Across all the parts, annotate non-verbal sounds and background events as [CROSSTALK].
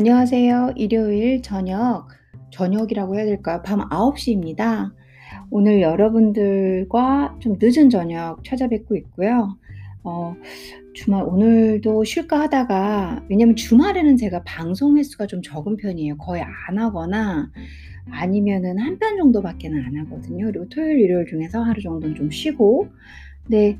안녕하세요. 일요일 저녁, 저녁이라고 해야 될까요? 밤 9시 입니다. 오늘 여러분들과 좀 늦은 저녁 찾아뵙고 있고요. 어 주말 오늘도 쉴까 하다가 왜냐면 주말에는 제가 방송 횟수가 좀 적은 편이에요. 거의 안 하거나 아니면은 한 편 정도밖에는 안 하거든요. 그리고 토요일, 일요일 중에서 하루 정도는 좀 쉬고 근데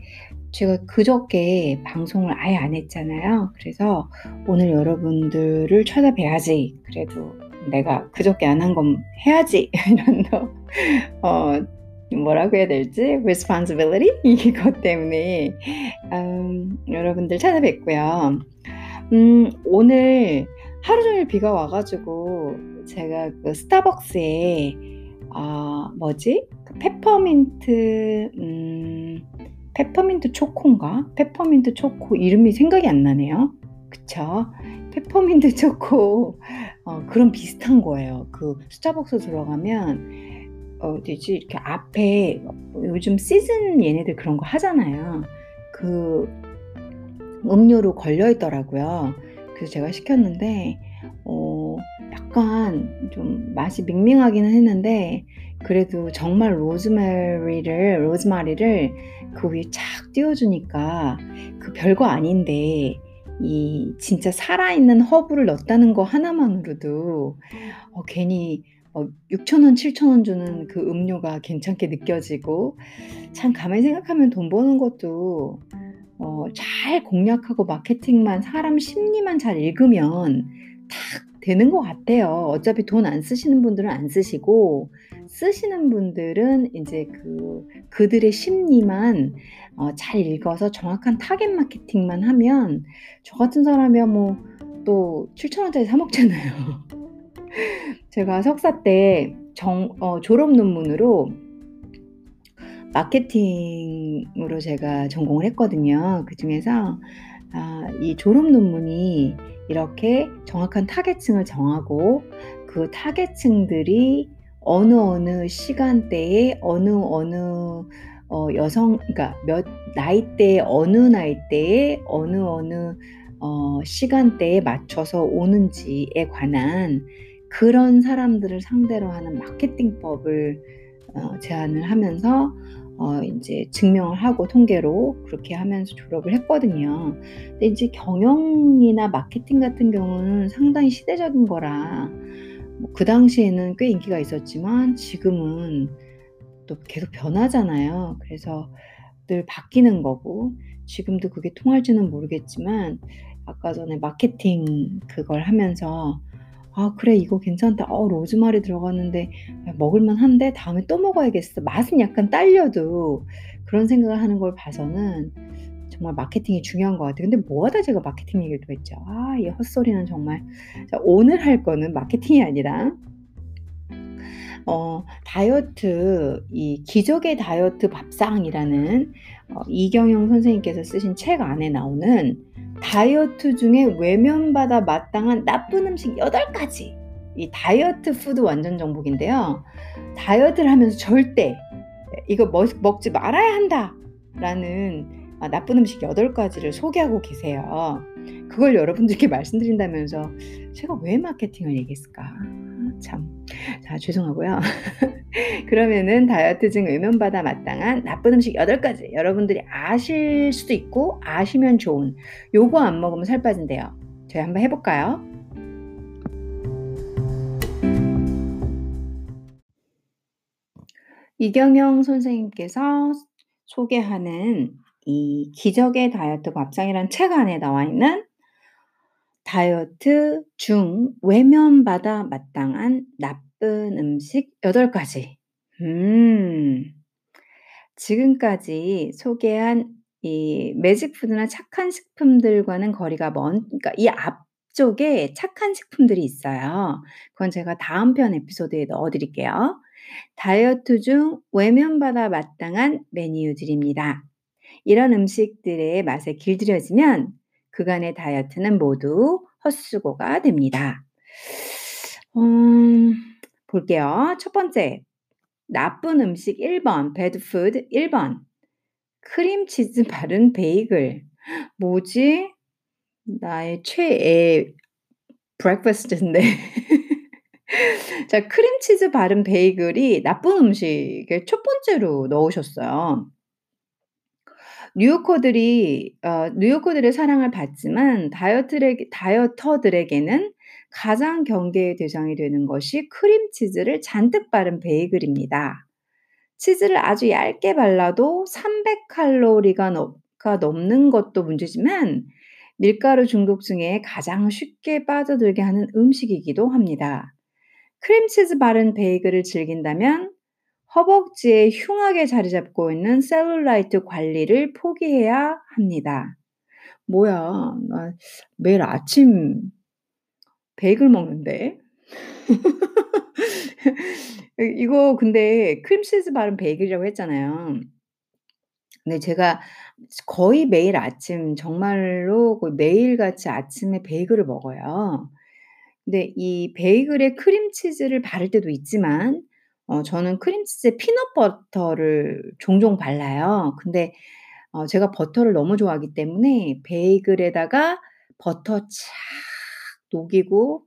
제가 그저께 방송을 아예 안 했잖아요. 그래서 오늘 여러분들을 찾아뵈야지. 그래도 내가 그저께 안 한 건 해야지. [LAUGHS] 이런 거, 어, 뭐라고 해야 될지, responsibility? 이것 때문에, 음, 여러분들 찾아뵙고요. 음, 오늘 하루 종일 비가 와가지고, 제가 그 스타벅스에, 아, 뭐지? 그 페퍼민트, 음, 페퍼민트 초코인가? 페퍼민트 초코 이름이 생각이 안 나네요. 그쵸? 페퍼민트 [LAUGHS] 초코 어, 그런 비슷한 거예요. 그 스타벅스 들어가면 어디지 이렇게 앞에 요즘 시즌 얘네들 그런 거 하잖아요. 그 음료로 걸려 있더라고요. 그래서 제가 시켰는데 어, 약간 좀 맛이 밍밍하기는 했는데 그래도 정말 로즈메리를 로즈마리를 그 위에 착 띄워주니까 그 별거 아닌데 이 진짜 살아있는 허브를 넣었다는 거 하나만으로도 어, 괜히 어, 6,000원, 7,000원 주는 그 음료가 괜찮게 느껴지고 참 가만히 생각하면 돈 버는 것도 어, 잘 공략하고 마케팅만 사람 심리만 잘 읽으면 탁 되는 것 같아요. 어차피 돈 안 쓰시는 분들은 안 쓰시고 쓰시는 분들은 이제 그 그들의 심리만 어, 잘 읽어서 정확한 타겟 마케팅만 하면 저 같은 사람이야 뭐또 7천 원짜리 사 먹잖아요. [LAUGHS] 제가 석사 때 정, 어, 졸업 논문으로 마케팅으로 제가 전공을 했거든요. 그 중에서 아, 이 졸업 논문이 이렇게 정확한 타겟층을 정하고 그 타겟층들이 어느 어느 시간대에 어느 어느 어, 여성 그러니까 몇 나이대에 어느 나이대에 어느 어느 어, 시간대에 맞춰서 오는지에 관한 그런 사람들을 상대로 하는 마케팅법을 어, 제안을 하면서 어, 이제 증명을 하고 통계로 그렇게 하면서 졸업을 했거든요. 근데 이제 경영이나 마케팅 같은 경우는 상당히 시대적인 거라 뭐 그 당시에는 꽤 인기가 있었지만 지금은 또 계속 변하잖아요. 그래서 늘 바뀌는 거고 지금도 그게 통할지는 모르겠지만 아까 전에 마케팅 그걸 하면서 아 그래 이거 괜찮다. 어 로즈마리 들어갔는데 먹을만 한데 다음에 또 먹어야겠어. 맛은 약간 딸려도 그런 생각을 하는 걸 봐서는 정말 마케팅이 중요한 것 같아요. 근데 뭐하다 제가 마케팅 얘기를 또 했죠. 아, 이 헛소리는 정말. 자, 오늘 할 거는 마케팅이 아니라 어, 다이어트, 이 기적의 다이어트 밥상이라는 어, 이경영 선생님께서 쓰신 책 안에 나오는 다이어트 중에 외면받아 마땅한 나쁜 음식 8가지. 이 다이어트 food 완전 정복인데요. 다이어트를 하면서 절대 이거 먹, 먹지 말아야 한다. 라는 아, 나쁜 음식 8가지를 소개하고 계세요. 그걸 여러분들께 말씀드린다면서 제가 왜 마케팅을 얘기했을까? 아, 참. 자, 죄송하고요. [LAUGHS] 그러면은 다이어트 중 외면받아 마땅한 나쁜 음식 8가지. 여러분들이 아실 수도 있고 아시면 좋은 요거 안 먹으면 살 빠진대요. 저희 한번 해볼까요? 이경영 선생님께서 소개하는 이 기적의 다이어트 밥상이라는 책 안에 나와 있는 다이어트 중 외면받아 마땅한 나쁜 음식 8 가지. 음. 지금까지 소개한 이 매직푸드나 착한 식품들과는 거리가 먼 그러니까 이 앞쪽에 착한 식품들이 있어요. 그건 제가 다음 편 에피소드에 넣어 드릴게요. 다이어트 중 외면받아 마땅한 메뉴들입니다. 이런 음식들의 맛에 길들여지면 그간의 다이어트는 모두 헛수고가 됩니다. 음, 볼게요. 첫 번째, 나쁜 음식 1번, bad food 1번. 크림치즈 바른 베이글. 뭐지? 나의 최애 breakfast인데 [LAUGHS] 자 크림치즈 바른 베이글이 나쁜 음식에 첫 번째로 넣으셨어요. 뉴요커들이 어 뉴요커들의 사랑을 받지만 다이어트레 다이어터들에게는 가장 경계의 대상이 되는 것이 크림 치즈를 잔뜩 바른 베이글입니다. 치즈를 아주 얇게 발라도 300 칼로리가 넘가 넘는 것도 문제지만 밀가루 중독증에 가장 쉽게 빠져들게 하는 음식이기도 합니다. 크림치즈 바른 베이글을 즐긴다면 허벅지에 흉하게 자리 잡고 있는 셀룰라이트 관리를 포기해야 합니다. 뭐야. 나 매일 아침 베이글 먹는데. 이 [LAUGHS] 이거 근데 크림치즈 바른 베이글이라고 했잖아요. 근데 제가 거의 매일 아침 정말로 거의 매일같이 아침에 베이글을 먹어요. 근데 이 베이글에 크림치즈를 바를 때도 있지만 어 저는 크림치즈에 피넛 버터를 종종 발라요. 근데 어 제가 버터를 너무 좋아하기 때문에 베이글에다가 버터 착 녹이고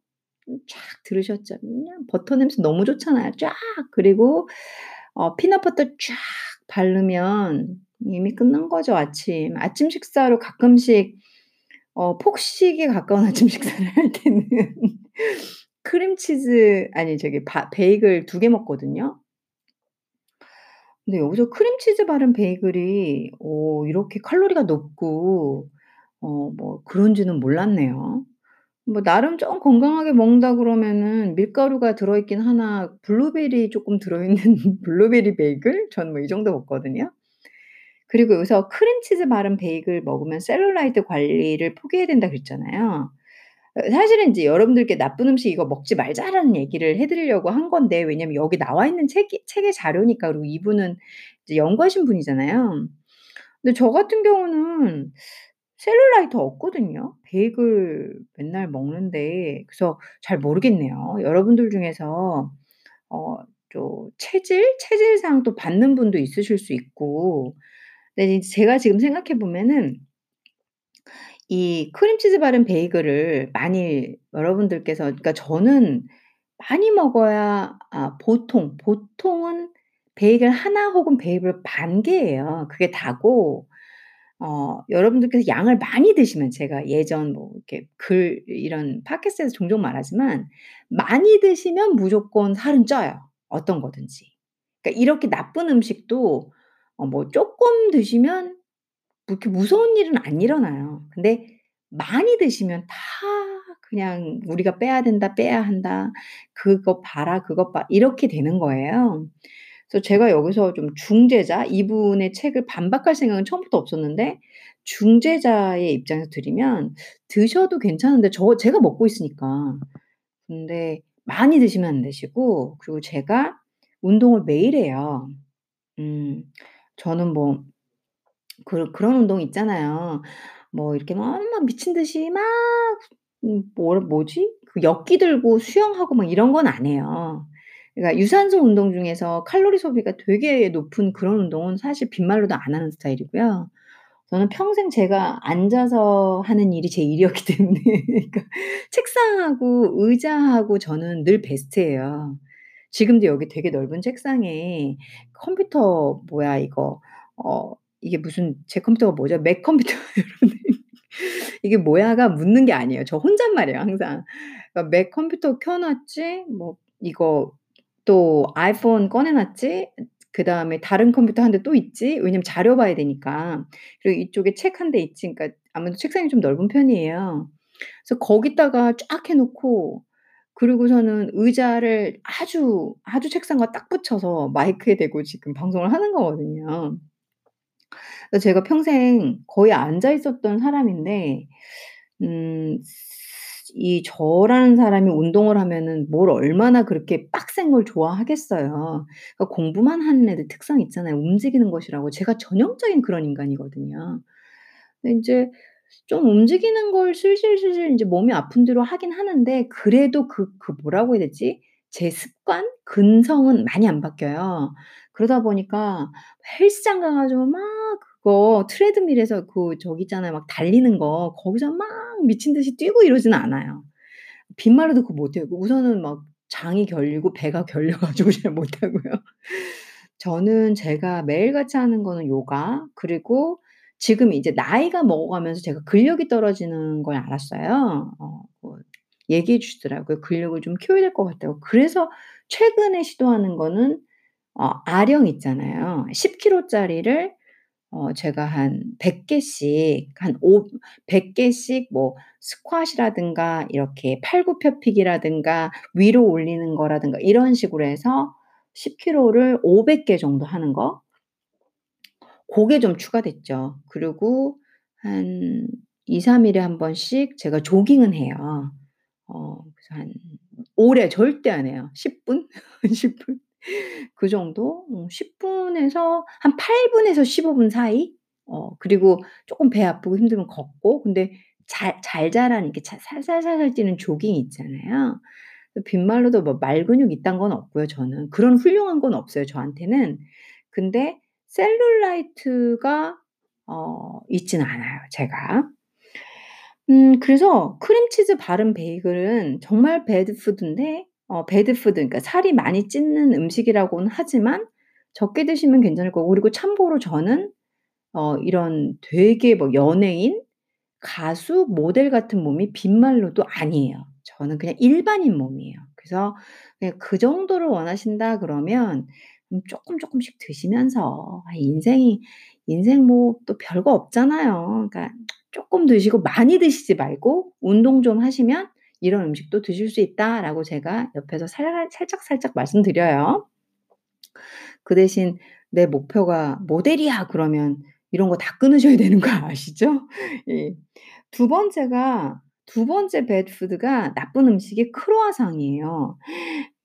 음 쫙 들으셨죠? 그냥 버터 냄새 너무 좋잖아요. 쫙 그리고 어 피넛 버터 쫙 바르면 이미 끝난 거죠 아침. 아침 식사로 가끔씩 어 폭식에 가까운 [LAUGHS] 아침 식사를 할 때는 크림치즈 아니 저기 바 베이글 2 개 먹거든요. 근데 여기서 크림치즈 바른 베이글이 어 이렇게 칼로리가 높고 어 뭐 그런지는 몰랐네요. 뭐 나름 좀 건강하게 먹는다 그러면은 밀가루가 들어 있긴 하나 블루베리 쪼끔 들어 있는 [LAUGHS] 블루베리 베이글? 저는 뭐 이 정도 먹거든요. 그리고 여기서 크림치즈 바른 베이글 먹으면 셀룰라이트 관리를 포기해야 된다 그랬잖아요. 어 사실은 인제 여러분들께 "나쁜 음식 이거 먹지 말자."라는 얘기를 해 드리려고 한 건데 왜냐면 여기 나와 있는 책이 책의 자료니까 그리고 이분은 이제 연구하신 분이잖아요. 근데 저 같은 경우는 셀룰라이트 없거든요. 베이글 맨날 먹는데 그래서 잘 모르겠네요. 여러분들 중에서 어 또 체질, 체질상 또 받는 분도 있으실 수 있고 근데 이제 제가 지금 생각해 보면은 이 크림치즈 바른 베이글을 많이 여러분들께서 그러니까 저는 많이 먹어야 아 보통, 보통은 베이글 하나 혹은 베이글 반 개예요. 그게 다고 어 여러분들께서 양을 많이 드시면 제가 예전 뭐 이렇게 글 이런 팟캐스트에서 종종 말하지만 많이 드시면 무조건 살은 쪄요, 어떤 거든지. 그러니까 이렇게 나쁜 음식도 어 뭐 쪼끔 드시면 뭐 이렇게 무서운 일은 안 일어나요. 근데 많이 드시면 다 그냥 '우리가 빼야 된다. 빼야 한다. 그거 봐라. 그것 봐.' 이렇게 되는 거예요. 그래서 제가 여기서 좀 중재자 이분의 책을 반박할 생각은 처음부터 없었는데 중재자의 입장에서 드리면 드셔도 괜찮은데 저 제가 먹고 있으니까. 근데 많이 드시면 안 되시고 그리고 제가 운동을 매일 해요. 음 저는 뭐 그 그런 운동 있잖아요. 뭐 이렇게 막 막 미친 듯이 막음 뭐지? 그 역기 들고 수영하고 막 이런 건 안 해요. 그러니까 유산소 운동 중에서 칼로리 소비가 되게 높은 그런 운동은 사실 빈말로도 안 하는 스타일이고요. 저는 평생 제가 앉아서 하는 일이 제 일이었기 [LAUGHS] 때문에 그러니까 책상하고 의자하고 저는 늘 베스트예요. 지금도 여기 되게 넓은 책상에 컴퓨터 뭐야 이거 어 이게 무슨 제 컴퓨터가 뭐죠? 맥 컴퓨터 [LAUGHS] 여러분들 이게 뭐야가 묻는 게 아니에요. 저 혼잣말이에요 항상. 그러니까 맥 컴퓨터 켜 놨지 뭐 이거 또 아이폰 꺼내 놨지 그 다음에 다른 컴퓨터 1대또 있지 왜냐면 자료 봐야 되니까. 그리고 이쪽에 책1대 있지 그러니까 아무래도 책상이 좀 넓은 편이에요. 그래서 거기다가 쫙 해 놓고 그리고서는 의자를 아주, 아주 책상과 딱 붙여서 마이크에 대고 지금 방송을 하는 거거든요. 제가 평생 거의 앉아 있었던 사람인데 음 이 저라는 사람이 운동을 하면은 뭘 얼마나 그렇게 빡센 걸 좋아하겠어요. 그러니까 공부만 하는 애들 특성 있잖아요. 움직이는 것이라고. 제가 전형적인 그런 인간이거든요. 인제 좀 움직이는 걸 슬슬슬슬 인제 몸이 아픈 대로 하긴 하는데 그래도 그 그 뭐라고 해야 되지? 제 습관? 근성은 많이 안 바뀌어요. 그러다 보니까 헬스장 가 가지고 막 그거 트레드밀에서 그 저기 있잖아요. 막 달리는 거 거기서 막 미친 듯이 뛰고 이러지는 않아요. 빈말로도 그거 못해요. 우선은 막 장이 결리고 배가 결려 가지고 [LAUGHS] 잘 못하고요. 저는 제가 매일같이 하는 거는 요가 그리고 지금 이제 나이가 먹어가면서 제가 근력이 떨어지는 걸 알았어요. 어 뭐 얘기해 주시더라고요. 근력을 좀 키워야 될 것 같다고. 그래서 최근에 시도하는 거는 어 아령 있잖아요. 10 킬로짜리를 어 제가 한 100 개씩 한 오 100 개씩 뭐 스쿼시라든가 이렇게 팔굽혀펴기라든가 위로 올리는 거라든가 이런 식으로 해서 10 킬로를 500 개 정도 하는 거 고게 좀 추가됐죠. 그리고 한 2-3 일에 한 번씩 제가 조깅은 해요. 어 그래서 한 오래 절대 안 해요. 10 분? [LAUGHS] 10 분? 그 정도? 어10 분에서 한 8 분에서 15분 사이? 어 그리고 쪼끔 배 아프고 힘들면 걷고 근데 잘 잘잘한 이렇게 자 살살살살 뛰는 조깅 있잖아요. 그 빈말로도 뭐 말 근육 이딴 건 없고요 저는. 그런 훌륭한 건 없어요 저한테는. 근데 셀룰라이트가 어 있진 않아요 제가. 음 그래서 크림치즈 바른 베이글은 정말 bad food인데 어 bad food 그러니까 살이 많이 찌는 음식이라고는 하지만 적게 드시면 괜찮을 거고 그리고 참고로 저는 어 이런 되게 뭐 연예인, 가수, 모델 같은 몸이 빈말로도 아니에요. 저는 그냥 일반인 몸이에요. 그래서 그냥 그 정도를 원하신다 그러면 음 쪼끔 쪼끔씩 드시면서 아 인생이 인생 뭐 또 별거 없잖아요. 그러니까 쪼끔 드시고 많이 드시지 말고 운동 좀 하시면 " 이런 음식도 드실 수 있다."라고 제가 옆에서 살 살짝 살짝 말씀드려요. 그 대신 내 목표가 "모델이야." 그러면 이런 거 다 끊으셔야 되는 거 아시죠? [LAUGHS] 예. 두 번째가 두 번째 배드 푸드가 나쁜 음식이 크로와상이에요.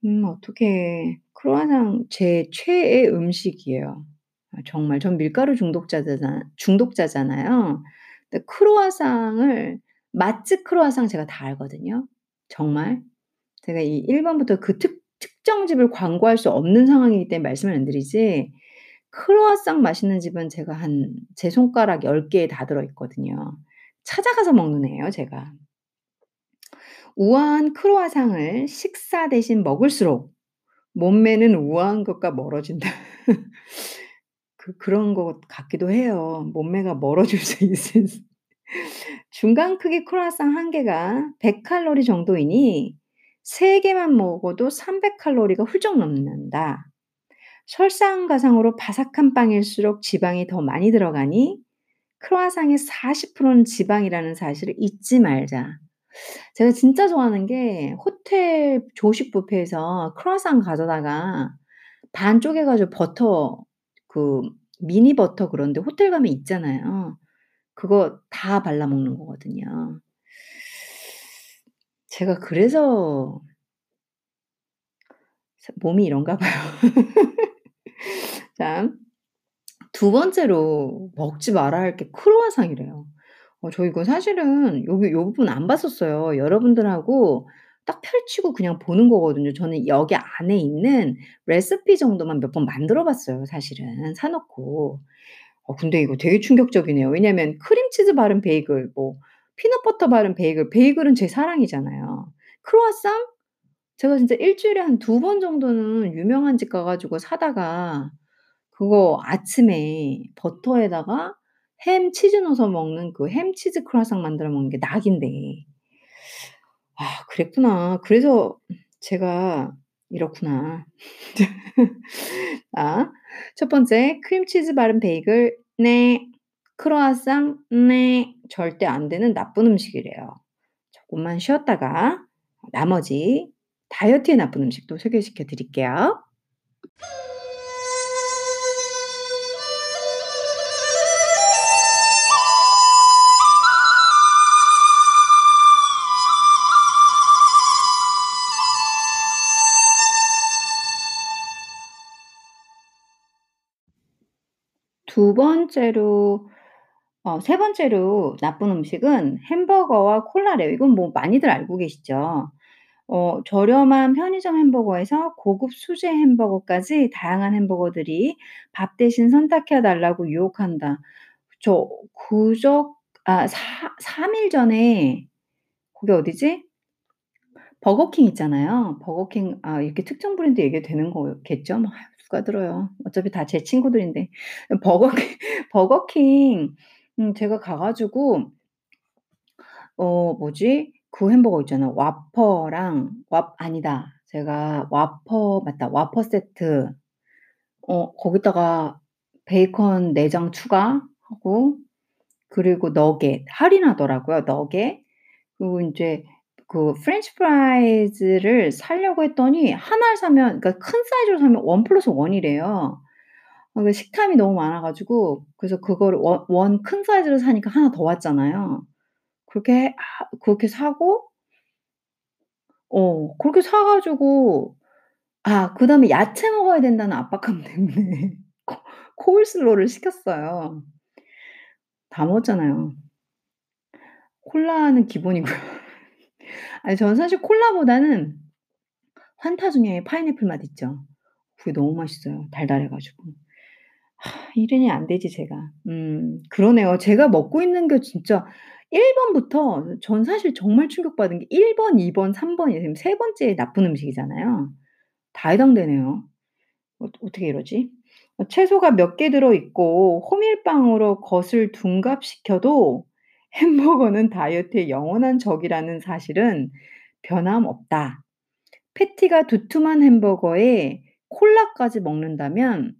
음 어떡해. 크로와상 제 최애 음식이에요. 아 정말 전 밀가루 중독자자잖 중독자잖아요. 근데 크로와상을 맛집 크로와상 제가 다 알거든요. 정말. 제가 이 1 번부터 그 특 특정 집을 광고할 수 없는 상황이기 때문에 말씀을 안 드리지 크로와상 맛있는 집은 제가 한 제 손가락 10 개에 다 들어 있거든요. 찾아가서 먹는 애예요 제가. 우아한 크로와상을 식사 대신 먹을수록 몸매는 우아한 것과 멀어진다. [LAUGHS] 그 그런 것 같기도 해요. 몸매가 멀어질 수 있을 수 중간 크기 크루아상 1 개가 100 칼로리 정도이니 3 개만 먹어도 300 칼로리가 훌쩍 넘는다. 설상가상으로 바삭한 빵일수록 지방이 더 많이 들어가니 크루아상의 40%는 지방이라는 사실을 잊지 말자. 제가 진짜 좋아하는 게 호텔 조식 뷔페에서 크루아상 가져다가 반 쪼개 가지고 버터 그 미니 버터 그런데 호텔 가면 있잖아요. 그거 다 발라 먹는 거거든요. 제가 그래서 사 몸이 이런가 봐요. [LAUGHS] 자 두 번째로 먹지 말아야 할 게 크루아상이래요. 어 저 이거 사실은 여기 요 부분 안 봤었어요. 여러분들하고 딱 펼치고 그냥 보는 거거든요. 저는 여기 안에 있는 레시피 정도만 몇 번 만들어 봤어요 사실은 사 놓고. 어 근데 이거 되게 충격적이네요. 왜냐하면 크림치즈 바른 베이글 뭐 피넛버터 바른 베이글, 베이글은 제 사랑이잖아요. 크루아상? 제가 진짜 일 주일에 한 두 번 정도는 유명한 집 가 가지고 사다가 그거 아침에 버터에다가 햄, 치즈 넣어서 먹는 그 햄 치즈 크루아상 만들어 먹는 게 낙인데 아 그랬구나. 그래서 제가 이렇구나. [LAUGHS] 아 첫 번째 크림치즈 바른 베이글 네. 크루아상 네. 절대 안 되는 나쁜 음식이래요. 조금만 쉬었다가 나머지 다이어트에 나쁜 음식도 소개시켜 드릴게요. 두 번째로 어 세 번째로 나쁜 음식은 햄버거와 콜라래요. 이건 뭐 많이들 알고 계시죠. 어 저렴한 편의점 햄버거에서 고급 수제 햄버거까지 다양한 햄버거들이 밥 대신 선택해 달라고 유혹한다. 저 그저 아 사 3 일 전에 거기 어디지? 버거킹 있잖아요. 버거킹 아 이렇게 특정 브랜드 얘기해도 되는 거겠죠? 뭐 들어요. 어차피 다 제 친구들인데. 버거킹 [LAUGHS] 버거킹 음 제가 가 가지고 어 뭐지? 그 햄버거 있잖아. 와퍼랑 와 아니다. 제가 와퍼 맞다. 와퍼 세트 어 거기다가 베이컨 네 장 추가하고 그리고 너겟 할인하더라고요, 너겟. 그리고 인제 그 French fries를 사려고 했더니 하나를 사면 그러니까 큰 사이즈로 사면 1 플러스 1 이래요. 아 그 식탐이 너무 많아 가지고 그래서 그거를 원 원 큰 사이즈로 사니까 하나 더 왔잖아요. 그렇게 하 그렇게 사고 어 그렇게 사 가지고 아 그다음에 야채 먹어야 된다는 압박감 때문에 [LAUGHS] 코 코울슬로우를 시켰어요. 다 먹었잖아요. 콜라는 기본이고요. 아니 저는 사실 콜라보다는 환타 중에 파인애플 맛 있죠. 그게 너무 맛있어요, 달달해 가지고. 이러니 안 되지 제가. 음 그러네요. 제가 먹고 있는 게 진짜 1 번부터 전 사실 정말 충격받은 게 1 번, 2 번, 3 번이에요. 지금 세 번째 나쁜 음식이잖아요. 다 해당되네요. 어 어떻게 이러지? 어 채소가 몇 개 들어 있고 호밀빵으로 겉을 둔갑시켜도 햄버거는 다이어트의 영원한 적이라는 사실은 변함없다. 패티가 두툼한 햄버거에 콜라까지 먹는다면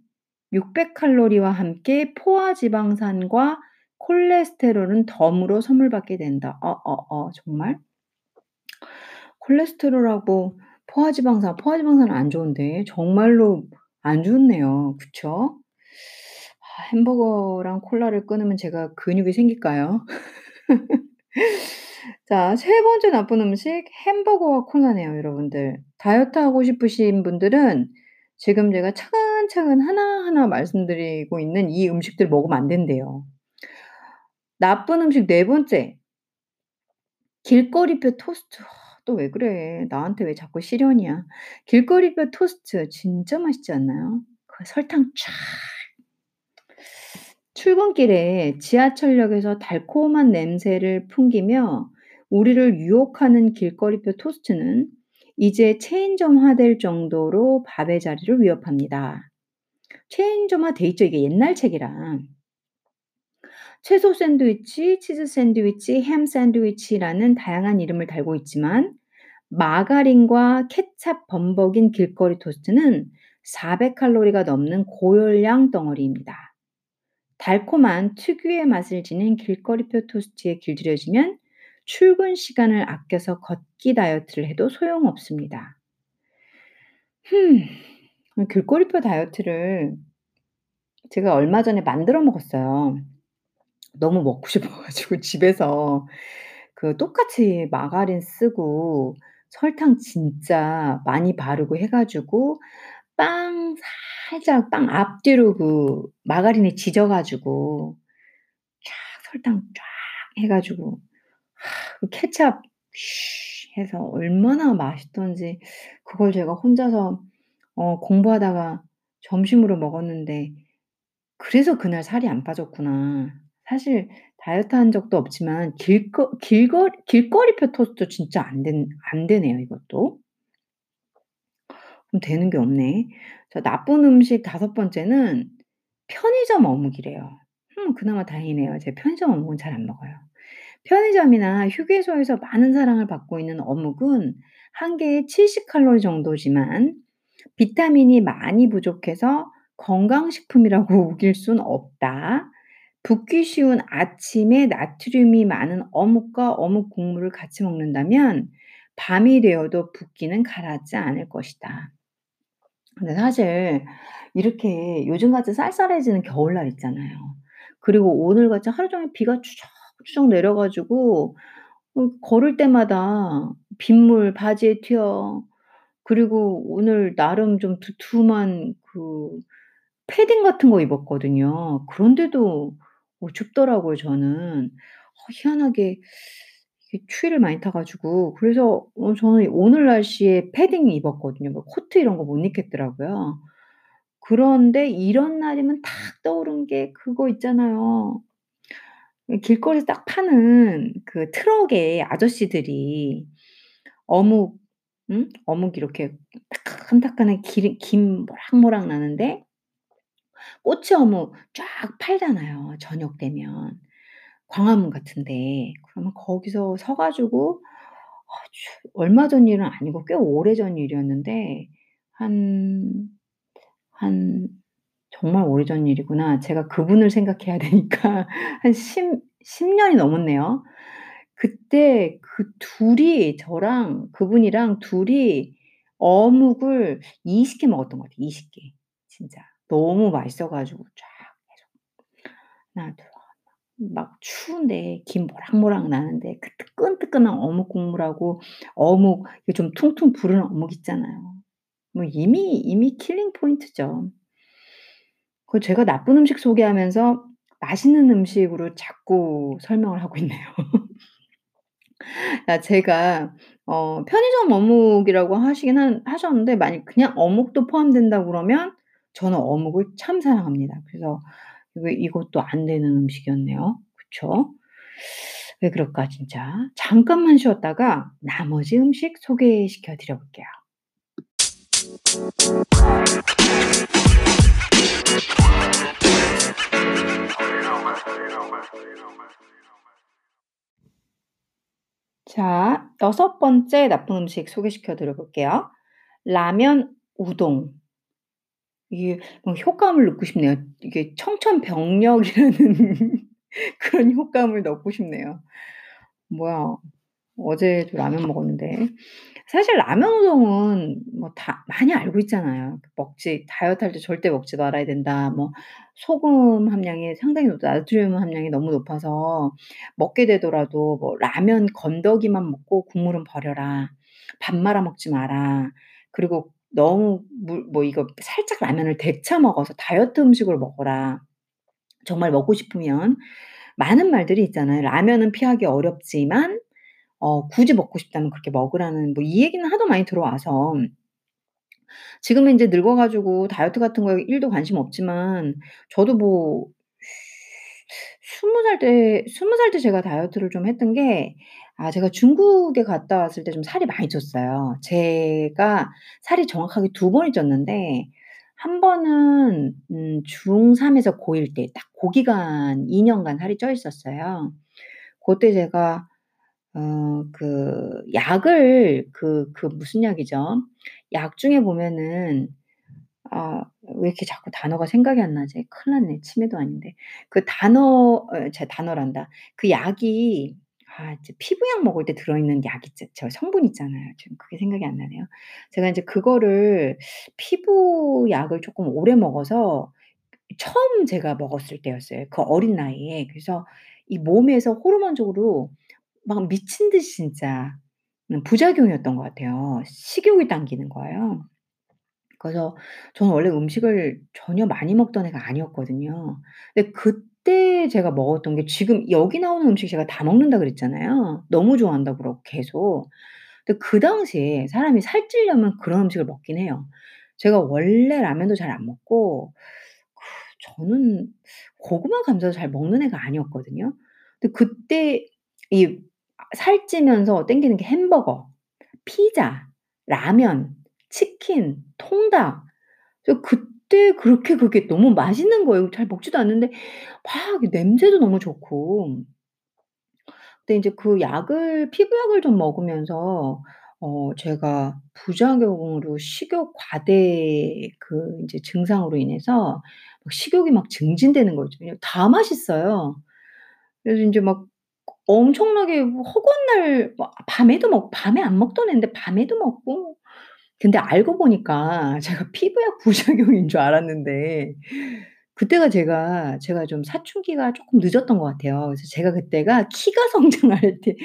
600 칼로리와 함께 포화 지방산과 콜레스테롤은 덤으로 선물받게 된다. 어 어 어 정말? 콜레스테롤하고 포화 지방산, 포화 지방산은 안 좋은데 정말로 안 좋네요. 그쵸? 아 햄버거랑 콜라를 끊으면 제가 근육이 생길까요? [LAUGHS] 자, 세 번째 나쁜 음식 햄버거와 콜라네요, 여러분들. 다이어트 하고 싶으신 분들은 지금 제가 차근차근 하나하나 말씀드리고 있는 이 음식들을 먹으면 안 된대요. 나쁜 음식 네 번째. 길거리뼈 토스트. 또 왜 그래. 나한테 왜 자꾸 시련이야. 길거리뼈 토스트 진짜 맛있지 않나요? 그 설탕 쫙. 출근길에 지하철역에서 달콤한 냄새를 풍기며 우리를 유혹하는 길거리표 토스트는 이제 체인점화될 정도로 밥의 자리를 위협합니다. 체인점화 돼 있죠. 이게 옛날 책이라. 채소 샌드위치, 치즈 샌드위치, 햄 샌드위치라는 다양한 이름을 달고 있지만 마가린과 케찹 범벅인 길거리 토스트는 400 칼로리가 넘는 고열량 덩어리입니다. 달콤한 특유의 맛을 지닌 길거리뼈 토스트에 길들여지면 출근 시간을 아껴서 걷기 다이어트를 해도 소용없습니다. 흠. 길거리뼈 다이어트를 제가 얼마 전에 만들어 먹었어요. 너무 먹고 [LAUGHS] 싶어 가지고 집에서 그 똑같이 마가린 쓰고 설탕 진짜 많이 바르고 해 가지고 빵 살짝 빵 앞뒤로 그 마가린에 지져 가지고 쫙 설탕 쫙 해 가지고 그 케찹 해서 얼마나 맛있던지 그걸 제가 혼자서 어 공부하다가 점심으로 먹었는데 '그래서 그날 살이 안 빠졌구나.' 사실 다이어트 한 적도 없지만 길거 길거 길거리뼈 토스트 진짜 안 된 안 되네요 이것도. 음 되는 게 없네. 자 나쁜 음식 다섯 번째는 편의점 어묵이래요. 음 그나마 다행이네요. 제가 편의점 어묵은 잘 안 먹어요. 편의점이나 휴게소에서 많은 사랑을 받고 있는 어묵은 한 개에 70 칼로리 정도지만 비타민이 많이 부족해서 건강식품이라고 [LAUGHS] 우길 순 없다. 붓기 쉬운 아침에 나트륨이 많은 어묵과 어묵 국물을 같이 먹는다면 밤이 되어도 붓기는 가라앉지 않을 것이다. 근데 사실 이렇게 요즘같이 쌀쌀해지는 겨울날 있잖아요. 그리고 오늘같이 하루 종일 비가 추적추적 내려 가지고 어 걸을 때마다 빗물 바지에 튀어. 그리고 오늘 나름 좀 두툼한 그 패딩 같은 거 입었거든요. 그런데도 어 춥더라고요 저는. 어 희한하게 추위를 많이 타 가지고 그래서 어 저는 오늘 날씨에 패딩 입었거든요. 뭐 코트 이런 거 못 입겠더라고요. 그런데 이런 날이면 딱 떠오른 게 그거 있잖아요. 이 길거리에서 딱 파는 그 트럭에 아저씨들이 어묵 응? 어묵이 이렇게 따끈따끈한 기름 김 모락모락 나는데 꼬치 어묵 쫙 팔잖아요, 저녁 되면. 광화문 같은 데. 그러면 거기서 서 가지고 아주 얼마 전 일은 아니고 꽤 오래전 일이었는데 한 한 정말 오래전 일이구나. 제가 그분을 생각해야 되니까 [LAUGHS] 한십10 년이 넘었네요. 그때 그 둘이 저랑 그분이랑 둘이 어묵을 20 개 먹었던 것 같아요, 20 개. 진짜. 너무 맛있어 가지고 쫙 계속 하나 둘 막 추운데 김 모락모락 나는데 그 뜨끈뜨끈한 어묵 국물하고 어묵 좀 퉁퉁 불은 어묵 있잖아요. 뭐 이미 이미 killing point죠. 그 제가 나쁜 음식 소개하면서 맛있는 음식으로 자꾸 설명을 하고 있네요. 아 [LAUGHS] 제가 어 편의점 어묵이라고 하시긴 한 하셨는데 만약 그냥 어묵도 포함된다고 그러면 저는 어묵을 참 사랑합니다. 그래서 이것도 안 되는 음식이었네요. 그쵸? 왜 그럴까 진짜. 잠깐만 쉬었다가 나머지 음식 소개시켜 드려 볼게요. 자, 여섯 번째 나쁜 음식 소개시켜 드려 볼게요. 라면, 우동. 이게 뭐 효과음을 넣고 싶네요. 이게 청천벽력이라는 [LAUGHS] 그런 효과음을 넣고 싶네요. 뭐야 어제도 라면 먹었는데 사실 라면 우동은 뭐 다 많이 알고 있잖아요. 먹지 다이어트 할 때 절대 먹지 말아야 된다. 뭐 소금 함량이 상당히 높다. 나트륨 함량이 너무 높아서 먹게 되더라도 뭐 라면 건더기만 먹고 국물은 버려라. 밥 말아 먹지 마라. 그리고 너무 물 뭐 이거 살짝 라면을 데쳐 먹어서 다이어트 음식으로 먹어라. 정말 먹고 싶으면 많은 말들이 있잖아요. 라면은 피하기 어렵지만 어 굳이 먹고 싶다면 그렇게 먹으라는 뭐 이 얘기는 하도 많이 들어와서 지금은 인제 늙어 가지고 다이어트 같은 거에 1 도 관심 없지만 저도 뭐 20 살 때 20 살 때 제가 다이어트를 좀 했던 게 아 제가 중국에 갔다 왔을 때 좀 살이 많이 쪘어요. 제가 살이 정확하게 두 번이 쪘는데 한 번은 음 중3 에서 고1 때 딱 고 기간 2 년간 살이 쪄 있었어요. 고때 제가 어 그 약을 그 그 무슨 약이죠? 약 중에 보면은 아 왜 이렇게 자꾸 단어가 생각이 안 나지? 큰일 났네. 치매도 아닌데. 그 단어 어 제 단어란다. 그 약이 아 이제 피부약 먹을 때 들어있는 약 있죠. 저 성분 있잖아요. 지금 그게 생각이 안 나네요. 제가 인제 그거를 피부약을 쪼끔 오래 먹어서 처음 제가 먹었을 때였어요, 그 어린 나이에. 그래서 이 몸에서 호르몬적으로 막 미친 듯이 진짜 음 부작용이었던 것 같아요. 식욕이 당기는 거예요. 그래서 저는 원래 음식을 전혀 많이 먹던 애가 아니었거든요. 근데 그때 제가 먹었던 게 지금 여기 나오는 음식 제가 다 먹는다 그랬잖아요. 너무 좋아한다고 그러고 계속. 근데 그 당시에 사람이 살찌려면 그런 음식을 먹긴 해요. 제가 원래 라면도 잘 안 먹고 그 저는 고구마 감자도 잘 먹는 애가 아니었거든요. 근데 그때 이아 살찌면서 땡기는 게 햄버거, 피자, 라면, 치킨, 통닭. 저 그때 그렇게 그게 너무 맛있는 거예요. 잘 먹지도 않는데 막 냄새도 너무 좋고. 근데 인제 그 약을 피부약을 좀 먹으면서 어 제가 부작용으로 식욕 과대 그 인제 증상으로 인해서 막 식욕이 막 증진되는 거죠. 그냥 다 맛있어요. 그래서 인제 막 엄청나게 허구한 날 막 밤에도 먹고 밤에 안 먹던 앤데 밤에도 먹고 근데 알고 보니까 제가 피부약 [LAUGHS] 부작용인 줄 알았는데 그때가 제가 제가 좀 사춘기가 쪼끔 늦었던 것 같아요. 그래서 제가 그때가 키가 [LAUGHS] 성장할 때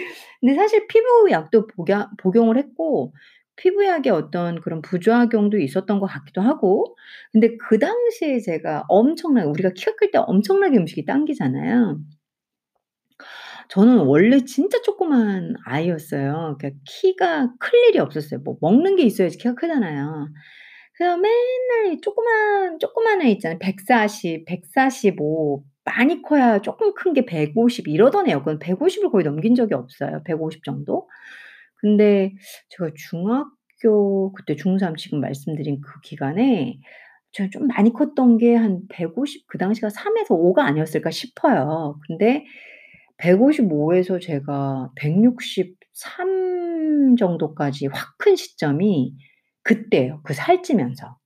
근데 사실 피부약도 복약 복용을 했고 피부약의 어떤 그런 부작용도 있었던 것 같기도 하고 근데 그 당시에 제가 엄청나게 우리가 키가 클 때 엄청나게 음식이 당기잖아요. 저는 원래 진짜 조그만 아이였어요. 그러니까 키가 클 일이 없었어요. 뭐 먹는 게 있어야지 키가 크잖아요. 그래서 맨날 이 조그만 조그만 애 있잖아요. 140, 145 많이 커야 쪼끔 큰게 150 이러던 애였거든요. 150을 거의 넘긴 적이 없어요. 150 정도. 근데 제가 중학교 그때 중3 지금 말씀드린 그 기간에 제가 좀 많이 컸던 게 한 150 그 당시가 3 에서 5가 아니었을까 싶어요. 근데 155 에서 제가 163 정도까지 확 큰 시점이 그때예요. 그 살찌면서.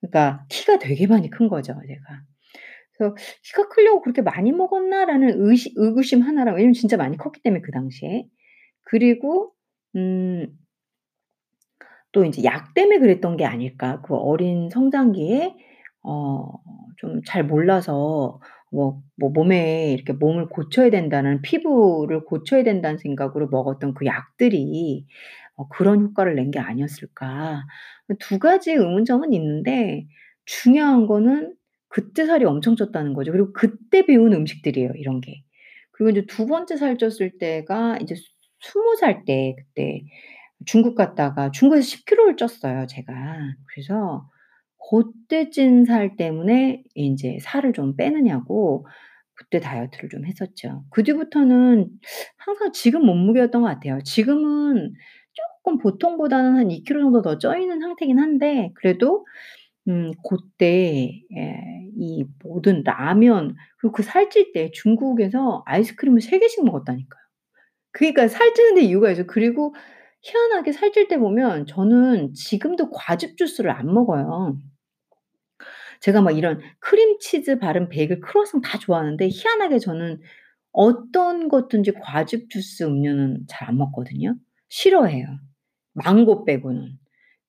그러니까 키가 되게 많이 큰 거죠 제가. 그래서 '키가 크려고 그렇게 많이 먹었나?'라는 의시 의구심 하나랑 왜냐면 진짜 많이 컸기 때문에 그 당시에. 그리고 음또 인제 '약 때문에 그랬던 게 아닐까?' 그 어린 성장기에 어 좀 잘 몰라서 뭐 뭐 몸에 이렇게 몸을 고쳐야 된다는 피부를 고쳐야 된다는 생각으로 먹었던 그 약들이 어 '그런 효과를 낸 게 아니었을까?' 그두 가지 의문점은 있는데 중요한 거는 그때 살이 엄청 쪘다는 거죠. 그리고 그때 배운 음식들이에요 이런 게. 그리고 인제 두 번째 살 쪘을 때가 이제 스20살때 그때 중국 갔다가 중국에서 10 킬로를 쪘어요 제가. 그래서 고때 찐 살 때문에 인제 살을 좀 빼느냐고 그때 다이어트를 좀 했었죠. 그 뒤부터는 항상 지금 몸무게였던 것 같아요. 지금은 쪼끔 보통보다는 한 2 킬로 정도 더 쪄 있는 상태긴 한데 그래도 음 고때 예 이 모든 라면 그리고 그 살찔 때 중국에서 아이스크림을 3 개씩 먹었다니까요. 그러니까 살찌는 데 이유가 있어요. 그리고 희한하게 살찔 때 보면 저는 지금도 과즙 주스를 안 먹어요. 제가 막 이런 크림치즈 바른 베이글, 크루아상 다 좋아하는데 희한하게 저는 어떤 것든지 과즙 주스 음료는 잘 안 먹거든요. 싫어해요, 망고 빼고는.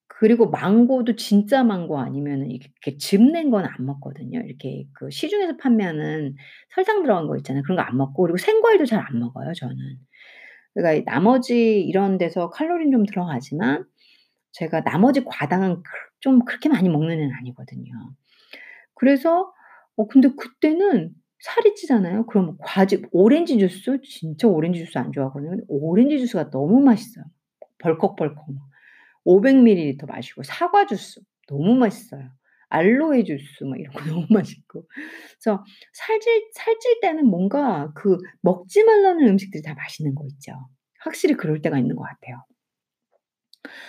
그리고 망고도 진짜 망고 아니면은 이렇게 즙낸 건 안 먹거든요. 이렇게 그 시중에서 판매하는 설탕 들어간 거 있잖아요. 그런 거 안 먹고 그리고 생과일도 잘 안 먹어요 저는. 그러니까 나머지 이런 데서 칼로리는 좀 들어가지만 제가 나머지 과당은 그좀 그렇게 많이 먹는 애는 아니거든요. 그래서 어 근데 그때는 살이 찌잖아요. 그럼 과즙 오렌지 주스 진짜 오렌지 주스 안 좋아하거든요. 오렌지 주스가 너무 맛있어요. 벌컥벌컥 막500 밀리리터 마시고 사과 주스 너무 맛있어요. 알로에 주스 막 이런 거 [LAUGHS] 너무 맛있고. 그래서 살찔 살찔 때는 뭔가 그 먹지 말라는 음식들이 다 맛있는 거 있죠. 확실히 그럴 때가 있는 것 같아요.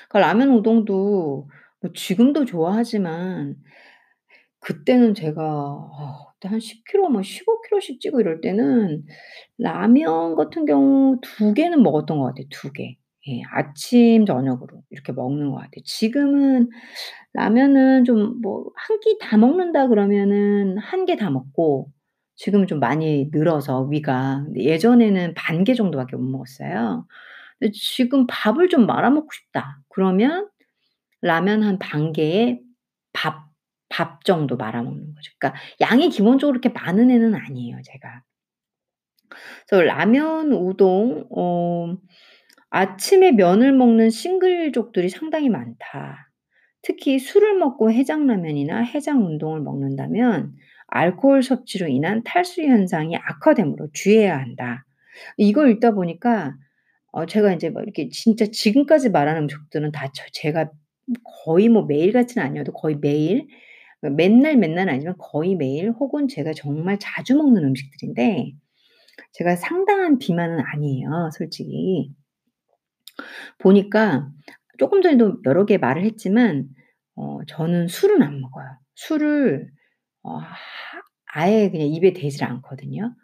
그러니까 라면 우동도 뭐 지금도 좋아하지만 그때는 제가 어 그때 한 10 킬로 막15 킬로씩 찌고 이럴 때는 라면 같은 경우 2 개는 먹었던 것 같아요 2 개. 예 아침 저녁으로 이렇게 먹는 것 같아요. 지금은 라면은 좀 뭐 1 끼 다 먹는다 그러면은 1 개 다 먹고 지금은 좀 많이 늘어서 위가. 예전에는 반 개 정도밖에 못 먹었어요. 근데 지금 '밥을 좀 말아 먹고 싶다.' 그러면 라면 한 반 개에 밥 밥 정도 말아 먹는 거죠. 그러니까 양이 기본적으로 그렇게 많은 애는 아니에요 제가. 그래서 라면, 우동 어 '아침에 면을 먹는 싱글족들이 상당히 많다. 특히 술을 먹고 해장라면이나 해장 운동을 먹는다면 알코올 섭취로 인한 탈수 현상이 악화되므로 주의해야 한다.' 이걸 읽다 보니까 어 제가 인제 뭐 이렇게 진짜 지금까지 말한 음식들은 다저 제가 거의 뭐 매일 같지는 아니어도 거의 매일 그 맨날 맨날은 아니지만 거의 매일 혹은 제가 정말 자주 먹는 음식들인데 제가 상당한 비만은 아니에요 솔직히. 보니까 쪼끔 전에도 여러 개 말을 했지만 어 저는 술은 안 먹어요. 술을 어하 아예 그냥 입에 대지를 않거든요.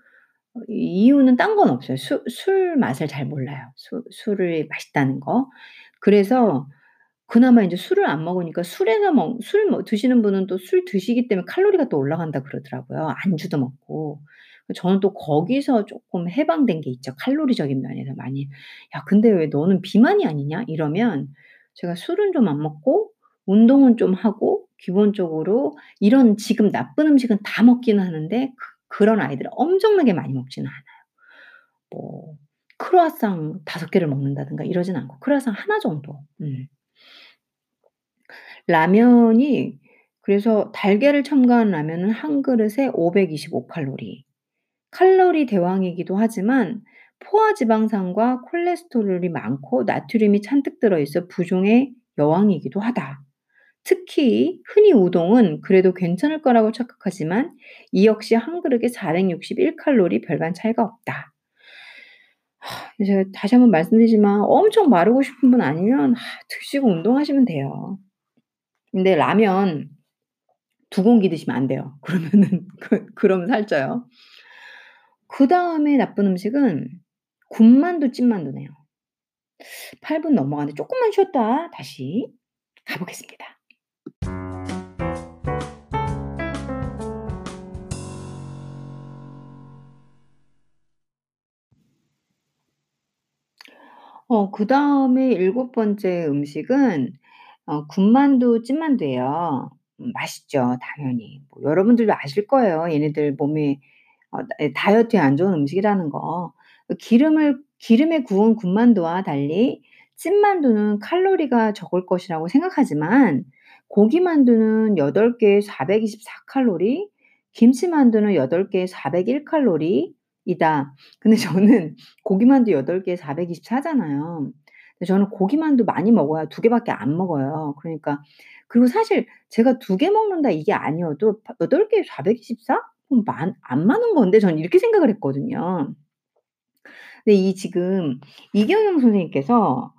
어 이유는 딴 건 없어요. 수 술 맛을 잘 몰라요 수 술이 맛있다는 거. 그래서 그나마 인제 술을 안 먹으니까 술에서 먹 술 뭐 드시는 분은 또 술 드시기 때문에 칼로리가 또 올라간다 그러더라고요 안주도 먹고. 그 저는 또 거기서 쪼끔 해방된 게 있죠 칼로리적인 면에서 많이. "야 근데 왜 너는 비만이 아니냐?" 이러면 제가 술은 좀 안 먹고 운동은 좀 하고 기본적으로 이런 지금 나쁜 음식은 다 먹기는 하는데 그 그런 아이들은 엄청나게 많이 먹지는 않아요. 뭐 크루아상 5 개를 먹는다든가 이러진 않고 크루아상 1 정도. 음. 라면이 그래서 달걀을 첨가한 라면은 1 그릇에 525 칼로리. 칼로리 대왕이기도 하지만 포화 지방산과 콜레스테롤이 많고 나트륨이 잔뜩 들어 있어 부종의 여왕이기도 하다. 특히 흔히 우동은 그래도 괜찮을 거라고 착각하지만 이 역시 1 그릇에 461 칼로리 별반 차이가 없다. 제가 다시 한번 말씀드리지만 엄청 마르고 싶은 분 아니면 드시고 운동하시면 돼요. 근데 라면 2 공기 드시면 안 돼요. [LAUGHS] 그러면은 그 그러면 살쪄요. 그 다음에 나쁜 음식은 군만두, 찐만두네요. 8분 넘어가는데 쪼끔만 쉬었다 다시 가 보겠습니다. 어 그 다음에 일곱 번째 음식은 어 군만두, 찐만두예요. 음 맛있죠 당연히. 뭐 여러분들도 아실 거예요. 얘네들 몸에 어 예 다이어트에 안 좋은 음식이라는 거. 그 기름을 기름에 구운 군만두와 달리 찐만두는 칼로리가 적을 것이라고 생각하지만 고기만두는 8 개에 424 칼로리, 김치만두는 8 개에 401 칼로리 이다. 근데 저는 고기만두 8 개에 424 잖아요. 근데 저는 고기만두 많이 먹어야 2 개밖에 안 먹어요. 그러니까 그리고 사실 제가 2개 먹는다 이게 아니어도 파8 개에 424? 그럼 많안 많은 건데 저는 이렇게 생각을 했거든요. 근데 이 지금 이경영 선생님께서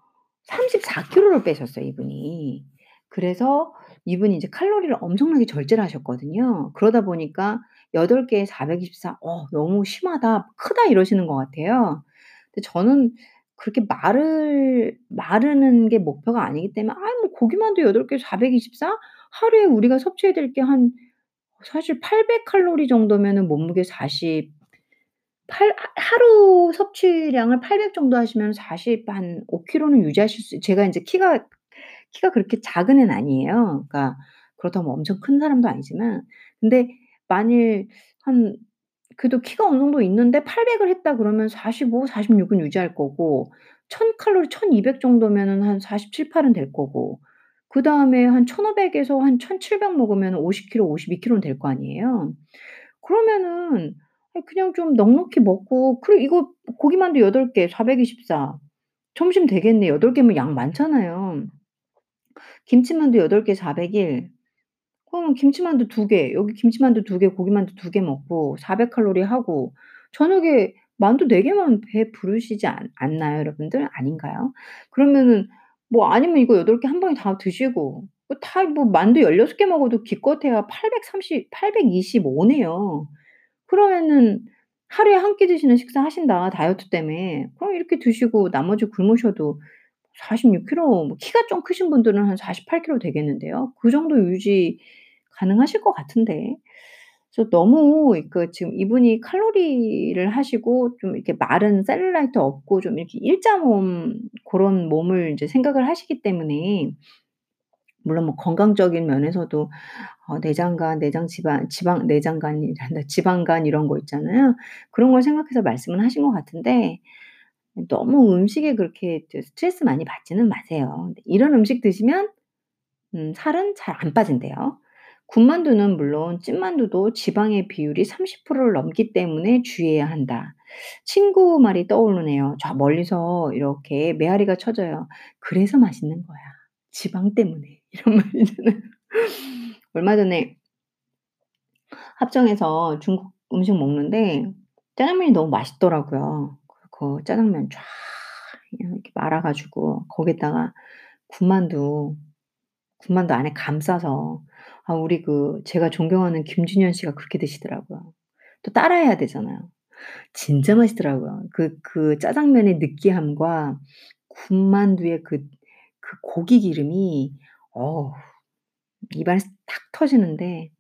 34 킬로를 빼셨어요 이분이. 그래서 이분이 이제 칼로리를 엄청나게 절제를 하셨거든요. 그러다 보니까 8 개에 424 "어 너무 심하다. 크다." 이러시는 것 같아요. 근데 저는 그렇게 마를 마르는 게 목표가 아니기 때문에 '아이 뭐 고기만두 8 개에 424 하루에 우리가 섭취해야 될 게 한 사실 800 칼로리 정도면은 몸무게 40팔하 하루 섭취량을 800 정도 하시면 40 한5 킬로는 유지하실 수 제가 인제 키가 키가 그렇게 작은 애는 아니에요. 그러니까 그렇다고 뭐 엄청 큰 사람도 아니지만 근데 만일 한 그래도 키가 어느 정도 있는데 800을 했다 그러면 45, 46은 유지할 거고 1000 칼로리 1200 정도면은 한 47, 8은 될 거고 그다음에 한 1500 에서 한 1700 먹으면 50 킬로, 52 킬로는 될 거 아니에요. 그러면은 아 그냥 좀 넉넉히 먹고 그리고 이거 고기만두 8개 424 점심 되겠네. 8 개면 양 많잖아요. 김치만두 8개 401 그러면 김치만두 2 개, 여기 김치만두 2 개, 고기만두 2 개 먹고 400 칼로리 하고 저녁에 만두 4 개면 배 부르시지 않 않나요 여러분들? 아닌가요? 그러면은 뭐 아니면 이거 8개 한 번에 다 드시고 뭐 다 뭐 만두 16 개 먹어도 기껏해야 830 825 네요. 그러면은 하루에 한끼 드시는 식사 하신다 다이어트 때문에. 그럼 이렇게 드시고 나머지 굶으셔도 46 킬로 뭐 키가 좀 크신 분들은 한 48 킬로 되겠는데요. 그 정도 유지 가능하실 것 같은데. 그래서 너무 그 지금 이분이 칼로리를 하시고 좀 이렇게 마른 셀룰라이트 없고 좀 이렇게 일자 몸 고런 몸을 이제 생각을 하시기 때문에 물론 뭐 건강적인 면에서도 어 내장간, 내장 지방 지방 내장간이란다. 지방간 이런 거 있잖아요. 그런 걸 생각해서 말씀을 하신 것 같은데 너무 음식에 그렇게 저 스트레스 많이 받지는 마세요. 이런 음식 드시면 음 살은 잘 안 빠진대요. 군만두는 물론 찐만두도 지방의 비율이 30%를 넘기 때문에 주의해야 한다. 친구 말이 떠오르네요. 저 멀리서 이렇게 메아리가 쳐져요. "그래서 맛있는 거야. 지방 때문에." [LAUGHS] 이런 말 있잖아요. 얼마 전에 합정에서 중국 음식 먹는데 짜장면이 너무 맛있더라고요. 그그 짜장면 쫙 이렇게 말아 가지고 거기에다가 군만두, 군만두 안에 감싸서 아 우리 그 제가 존경하는 김준현 씨가 그렇게 드시더라고요. 또 따라해야 되잖아요. 진짜 맛있더라고요. 그 그 짜장면의 느끼함과 군만두의 그 그 고기 기름이 어우 입안에서 탁 터지는데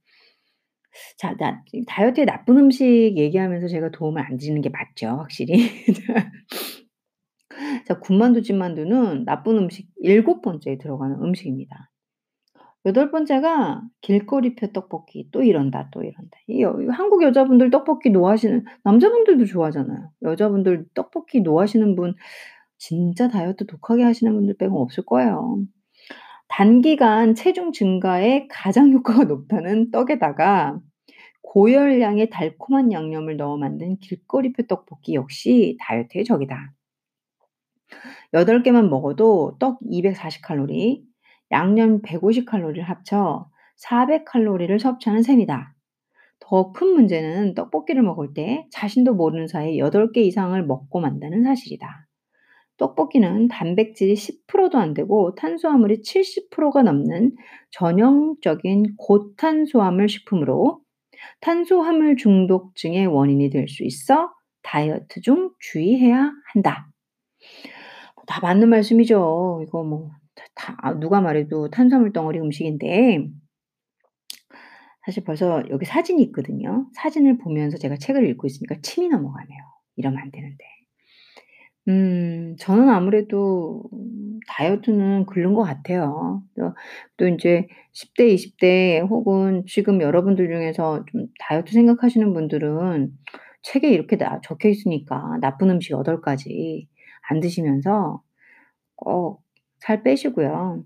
자 나 다이어트에 나쁜 음식 얘기하면서 제가 도움을 안 드리는 게 맞죠 확실히. [LAUGHS] 자 군만두 찐만두는 나쁜 음식 일곱 번째에 들어가는 음식입니다. 여덟 번째가 길거리표 떡볶이. 또 이런다, 또 이런다. 이 여 한국 여자분들 떡볶이 노하시는 남자분들도 좋아하잖아요. 여자분들 떡볶이 노하시는 분 진짜 다이어트 독하게 하시는 분들 빼고 없을 거예요. 단기간 체중 증가에 가장 [LAUGHS] 효과가 높다는 떡에다가 고열량의 달콤한 양념을 넣어 만든 길거리표 떡볶이 역시 다이어트의 적이다. 8 개만 먹어도 떡 240 칼로리, 양념 150 칼로리를 합쳐 400 칼로리를 섭취하는 셈이다. 더 큰 문제는 떡볶이를 먹을 때 자신도 모르는 사이에 8개 이상을 먹고 만다는 사실이다. 떡볶이는 단백질이 10%도 안 되고 탄수화물이 70%가 넘는 전형적인 고탄수화물 식품으로 탄수화물 중독증의 원인이 될 수 있어 다이어트 중 주의해야 한다. 다 맞는 말씀이죠. 이거 뭐다 누가 말해도 탄수화물 덩어리 음식인데 사실 벌써 여기 사진이 있거든요. 사진을 보면서 제가 책을 읽고 있으니까 침이 넘어가네요. 이러면 안 되는데. 음 저는 아무래도 다이어트는 글른 것 같아요. 또, 또 인제 10 대, 20 대 혹은 지금 여러분들 중에서 좀 다이어트 생각하시는 분들은 책에 이렇게 나 적혀 있으니까 나쁜 음식 8 가지 안 드시면서 꼭 살 빼시고요.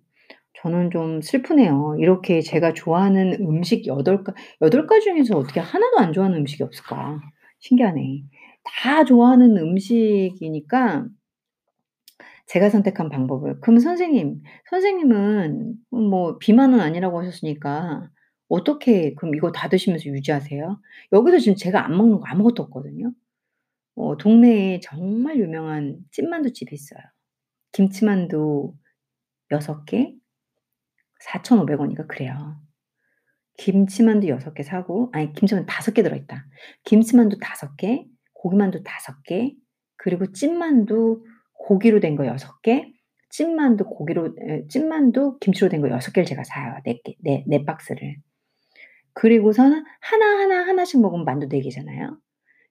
저는 좀 슬프네요. 이렇게 제가 좋아하는 음식 8 가 8 가지 중에서 어떻게 하나도 안 좋아하는 음식이 없을까? 신기하네. 다 좋아하는 음식이니까 제가 선택한 방법을 그럼 선생님, 선생님은 음뭐 비만은 아니라고 하셨으니까 어떻게 그럼 이거 다 드시면서 유지하세요? 여기서 지금 제가 안 먹는 거 아무것도 없거든요. 어 동네에 정말 유명한 찐만두집이 있어요. 김치만두 6 개 4,500 원인가 그래요. 김치만두 6개 사고 아니 김치만두 5개 들어 있다. 김치만두 5 개, 고기만두 5 개, 그리고 찐만두 고기로 된거6 개, 찐만두 고기로 에 찐만두 김치로 된거6 개를 제가 사요. 4개네4 박스를. 그리고서는 하나 하나 하나씩 먹으면 만두 4 개잖아요.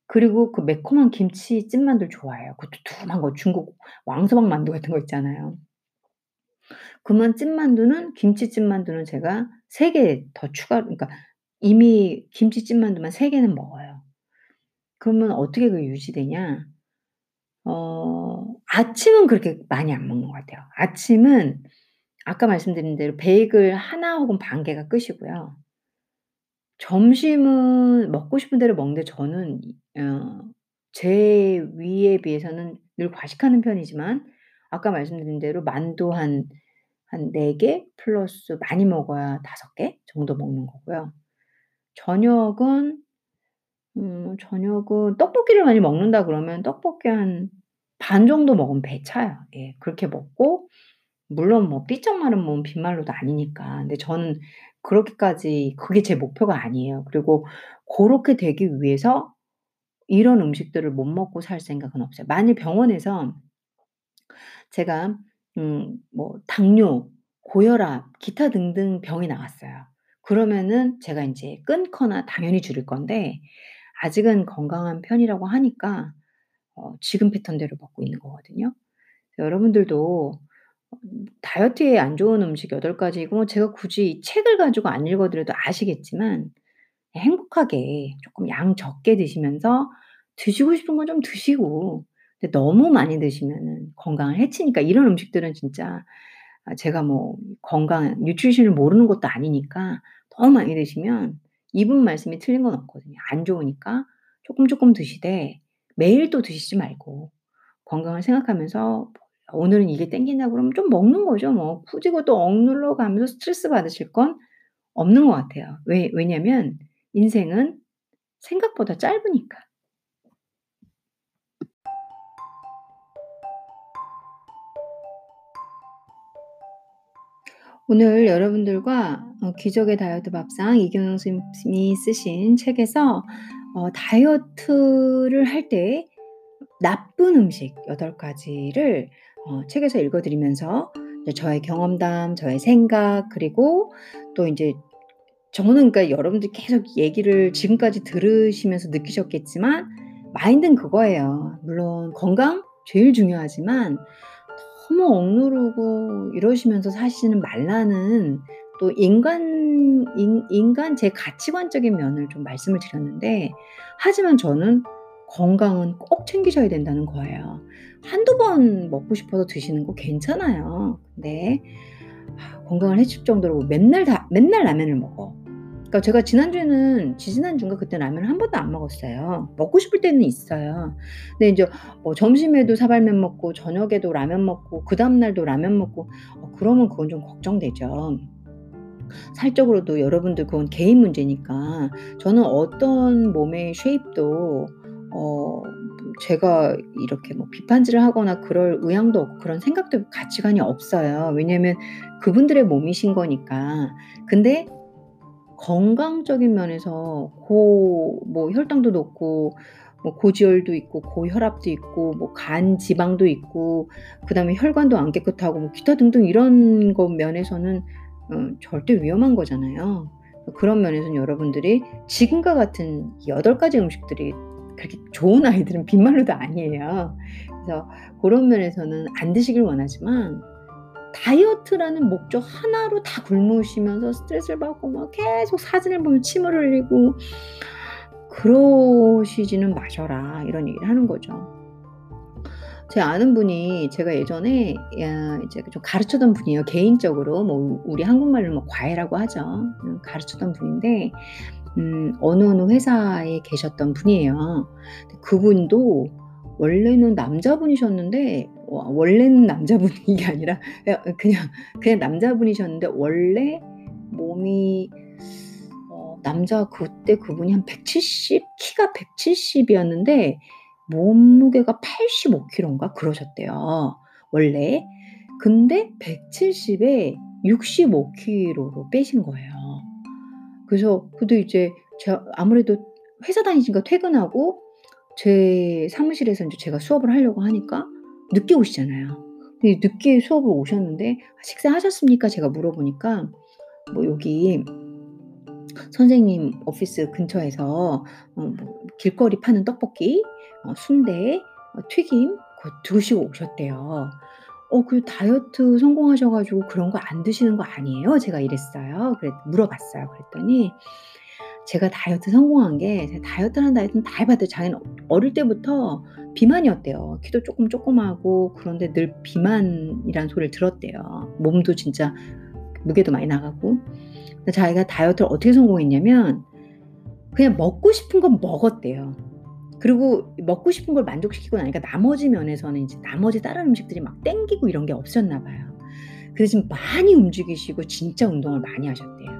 그리고 그 매콤한 김치 찐만두를 좋아해요. 그 두툼한 거 중국 왕서방 만두 같은 거 있잖아요. 그러면 찐만두는 김치 찐만두는 제가 3개 더 추가 그러니까 이미 김치 찐만두만 3 개는 먹어요. 그러면 어떻게 그게 유지되냐? 어 아침은 그렇게 많이 안 먹는 것 같아요. 아침은 아까 말씀드린 대로 베이글 하나 혹은 반 개가 끝이고요. 점심은 먹고 싶은 대로 먹는데 저는 이어제 위에 비해서는 늘 과식하는 편이지만 아까 말씀드린 대로 만두 한 한 4개 플러스 많이 먹어야 5개 정도 먹는 거고요. 저녁은 음 저녁은 떡볶이를 많이 먹는다 그러면 떡볶이 한 반 정도 먹으면 배 차요. 예. 그렇게 먹고 물론 뭐 삐쩍 마른 몸은 빈말로도 아니니까. 근데 저는 그렇게까지 그게 제 목표가 아니에요. 그리고 고렇게 되기 위해서 이런 음식들을 못 먹고 살 생각은 없어요. 만일 병원에서 제가 음 뭐 당뇨, 고혈압, 기타 등등 병이 나왔어요. 그러면은 제가 인제 끊거나 당연히 줄일 건데 아직은 건강한 편이라고 하니까 어 지금 패턴대로 먹고 있는 거거든요. 여러분들도 어 다이어트에 안 좋은 음식 8 가지고 뭐 제가 굳이 이 책을 가지고 안 읽어 드려도 아시겠지만 행복하게 쪼끔 양 적게 드시면서 드시고 싶은 건 좀 드시고 근데 너무 많이 드시면은 건강을 해치니까 이런 음식들은 진짜 아 제가 뭐 건강 뉴트리션을 모르는 것도 아니니까 너무 많이 드시면 이분 말씀이 틀린 건 없거든요. 안 좋으니까 쪼끔 쪼끔 드시되 매일 또 드시지 말고 건강을 생각하면서 오늘은 이게 땡긴다 그러면 좀 먹는 거죠 뭐. 굳이 그것도 억눌러 가면서 스트레스 받으실 건 없는 것 같아요. 왜 왜냐면 인생은 생각보다 짧으니까. 오늘 여러분들과 어 기적의 다이어트 밥상 이경영 선생님이 쓰신 책에서 어 다이어트를 할 때 나쁜 음식 8 가지를 어 책에서 읽어 드리면서 이제 저의 경험담, 저의 생각 그리고 또 인제 저는 그러니까 여러분들이 계속 얘기를 지금까지 들으시면서 느끼셨겠지만 마인드는 그거예요. 물론 건강 제일 중요하지만 너무 억누르고 이러시면서 사시는 말라는 또 인간 인 인간 제 가치관적인 면을 좀 말씀을 드렸는데 하지만 저는 건강은 꼭 챙기셔야 된다는 거예요. 한두 번 먹고 싶어서 드시는 거 괜찮아요. 근데 아 건강을 해칠 정도로 맨날 다 맨날 라면을 먹어. 그러니까 제가 지난주에는 지지난주인가 그때 라면을 한 번도 안 먹었어요. 먹고 싶을 때는 있어요. 근데 인제 뭐 점심에도 사발면 먹고 저녁에도 라면 먹고 그 다음 날도 라면 먹고 어 그러면 그건 좀 걱정되죠. 살적으로도 여러분들 그건 개인 문제니까 저는 어떤 몸의 쉐입도 어 제가 이렇게 뭐 비판질을 하거나 그럴 의향도 없고 그런 생각도 가치관이 없어요. 왜냐면 그분들의 몸이신 거니까. 근데 건강적인 면에서 고 뭐 혈당도 높고 뭐 고지혈도 있고 고혈압도 있고 뭐 간 지방도 있고 그다음에 혈관도 안 깨끗하고 뭐 기타 등등 이런 것 면에서는 어 절대 위험한 거잖아요. 그런 면에서는 여러분들이 지금과 같은 8 가지 음식들이 그렇게 좋은 아이들은 빈말로도 아니에요. 그래서 그런 면에서는 안 드시길 원하지만 다이어트라는 목적 하나로 다 굶으시면서 스트레스를 받고 막 계속 사진을 보면 침을 흘리고 그러시지는 마셔라 이런 얘기를 하는 거죠. 제 아는 분이 제가 예전에 야 이제 좀 가르쳤던 분이에요. 개인적으로 뭐 우리 한국말로 뭐 과외라고 하죠. 음 가르쳤던 분인데 음 어느 어느 회사에 계셨던 분이에요. 그분도 원래는 남자분이셨는데 와 원래는 남자분이 [LAUGHS] 게 아니라 그냥 그냥 남자분이셨는데 원래 몸이 어 남자 그때 그분이 한 170 키가 170 이었는데 몸무게가 85 킬로인가 그러셨대요 원래. 근데 170에 65 킬로로 빼신 거예요. 그래서 근데 이제 제가 아무래도 회사 다니시니까 퇴근하고 제 사무실에서 인제 제가 수업을 하려고 하니까 늦게 오시잖아요. 근데 늦게 수업을 오셨는데 "식사하셨습니까?" 제가 물어보니까 뭐 여기 선생님 오피스 근처에서 어뭐 길거리 파는 떡볶이, 어 순대, 어 튀김 드시고 오셨대요. "어 그 다이어트 성공하셔 가지고 그런 거 안 드시는 거 아니에요?" 제가 이랬어요. 그랬 물어봤어요. 그랬더니 제가 다이어트 성공한 게 다이어트라는 다이어트는 다 해 봤대요. 자기는 어릴 때부터 비만이었대요. 키도 쪼끔 쪼끄마하고 그런데 늘 비만이라는 소리를 들었대요. 몸도 진짜 무게도 많이 나가고. 자기가 다이어트를 어떻게 성공했냐면 그냥 먹고 싶은 건 먹었대요. 그리고 먹고 싶은 걸 만족시키고 나니까 나머지 면에서는 이제 나머지 다른 음식들이 막 땡기고 이런 게 없었나 봐요. 그래서 좀 많이 움직이시고 진짜 운동을 많이 하셨대요.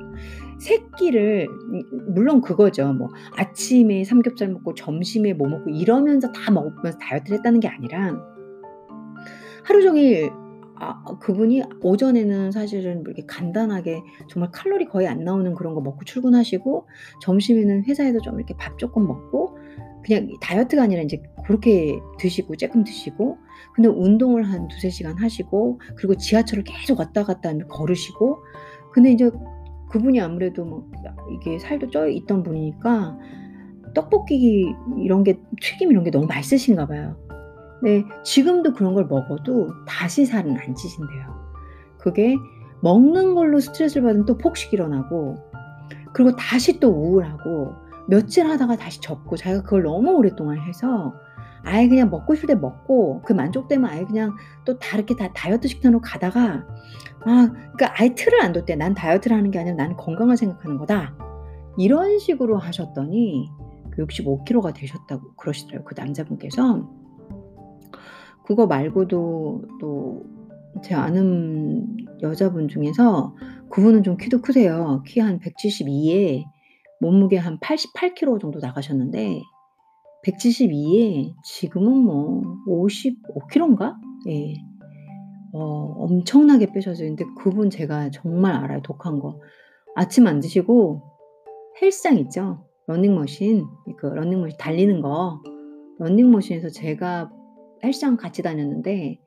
3 끼를 음 물론 그거죠. 뭐 아침에 삼겹살 먹고 점심에 뭐 먹고 이러면서 다 먹으면서 다이어트를 했다는 게 아니라 하루 종일 아 그분이 오전에는 사실은 뭐 이렇게 간단하게 정말 칼로리 거의 안 나오는 그런 거 먹고 출근하시고 점심에는 회사에서 좀 이렇게 밥 쪼끔 먹고 그냥 다이어트가 아니라 인제 고렇게 드시고 쬐끔 드시고 근데 운동을 한2-3 시간 하시고 그리고 지하철을 계속 왔다 갔다 하며 걸으시고 근데 인제 그분이 아무래도 뭐 이게 살도 쪄 있던 분이니까 떡볶이 이런 게 튀김 이런 게 너무 맛있으신가 봐요. 네. 지금도 그런 걸 먹어도 다시 살은 안 찌신대요. 그게 먹는 걸로 스트레스를 받으면 또 폭식 일어나고 그리고 다시 또 우울하고 며칠 하다가 다시 접고 자기가 그걸 너무 오랫동안 해서 아예 그냥 먹고 싶을 때 먹고 그 만족되면 아예 그냥 또 다르게 다 다이어트 식단으로 가다가 아 그러니까 아예 틀을 안 뒀대요. '난 다이어트를 하는 게 아니라 나는 건강을 생각하는 거다.' 이런 식으로 하셨더니 그 65 킬로가 되셨다고 그러시더라고요 그 남자분께서. 그거 말고도 또 제 아는 여자분 중에서 그분은 좀 키도 크세요. 키 한 172에 몸무게 한 88 킬로 정도 나가셨는데 172에 지금은 뭐 55 킬로인가? 예. 어 엄청나게 빼셨어요. 근데 그분 제가 정말 알아요 독한 거. 아침 안 드시고 헬스장 있죠? 러닝머신 그 러닝머신 달리는 거 러닝머신에서 제가 헬스장 같이 다녔는데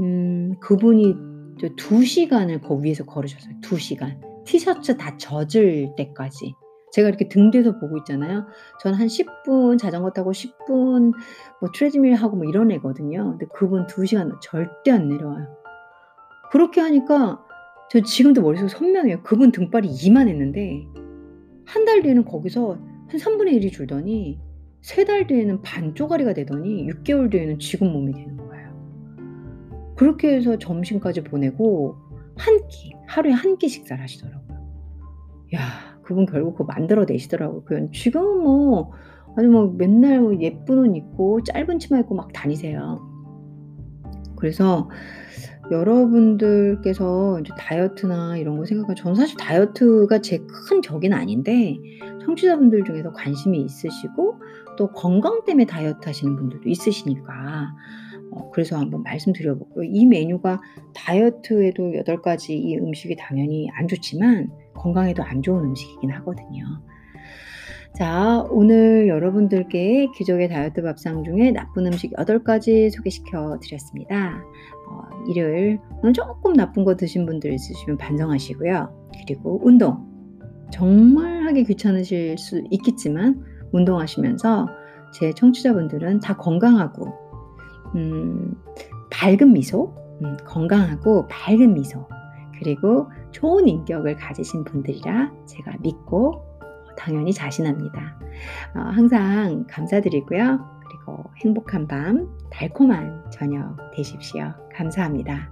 음 그분이 저 2 시간을 거 위에서 걸으셨어요 2 시간. 티셔츠 다 젖을 때까지. 제가 이렇게 등 뒤에서 보고 있잖아요. 저는 한 10분 자전거 타고 10분 뭐 트레드밀 하고 뭐 이런 애거든요. 근데 그분 2 시간 절대 안 내려와요. 그렇게 하니까 저 지금도 머릿속에 선명해요. 그분 등발이 이만했는데 1달 뒤에는 거기서 한 3분의 1이 줄더니 3달 뒤에는 반 쪼가리가 되더니 6 개월 뒤에는 지금 몸이 되는 거예요. 그렇게 해서 점심까지 보내고 1 끼, 하루에 1끼 식사를 하시더라고요. 야 그분 결국 그거 만들어 내시더라고요. 그냥 지금은 뭐 아주 뭐 맨날 뭐 예쁜 옷 입고 짧은 치마 입고 막 다니세요. 그래서 여러분들께서 이제 다이어트나 이런 거 생각하 저는 사실 다이어트가 제 큰 적은 아닌데 청취자분들 중에서 관심이 있으시고 또 건강 때문에 다이어트 하시는 분들도 있으시니까 어 그래서 한번 말씀드려 보고요. 이 메뉴가 다이어트에도 8 가지 이 음식이 당연히 안 좋지만 건강에도 안 좋은 음식이긴 하거든요. 자, 오늘 여러분들께 기적의 다이어트 밥상 중에 나쁜 음식 8 가지 소개시켜 드렸습니다. 어 일요일 오늘 쪼끔 나쁜 거 드신 분들 있으시면 반성하시고요. 그리고 운동 정말 하기 귀찮으실 수 있겠지만 운동하시면서 제 청취자분들은 다 건강하고 음 밝은 미소, 음 건강하고 밝은 미소 그리고 좋은 인격을 가지신 분들이라 제가 믿고 당연히 자신합니다. 어 항상 감사드리고요. 그리고 행복한 밤, 달콤한 저녁 되십시오. 감사합니다.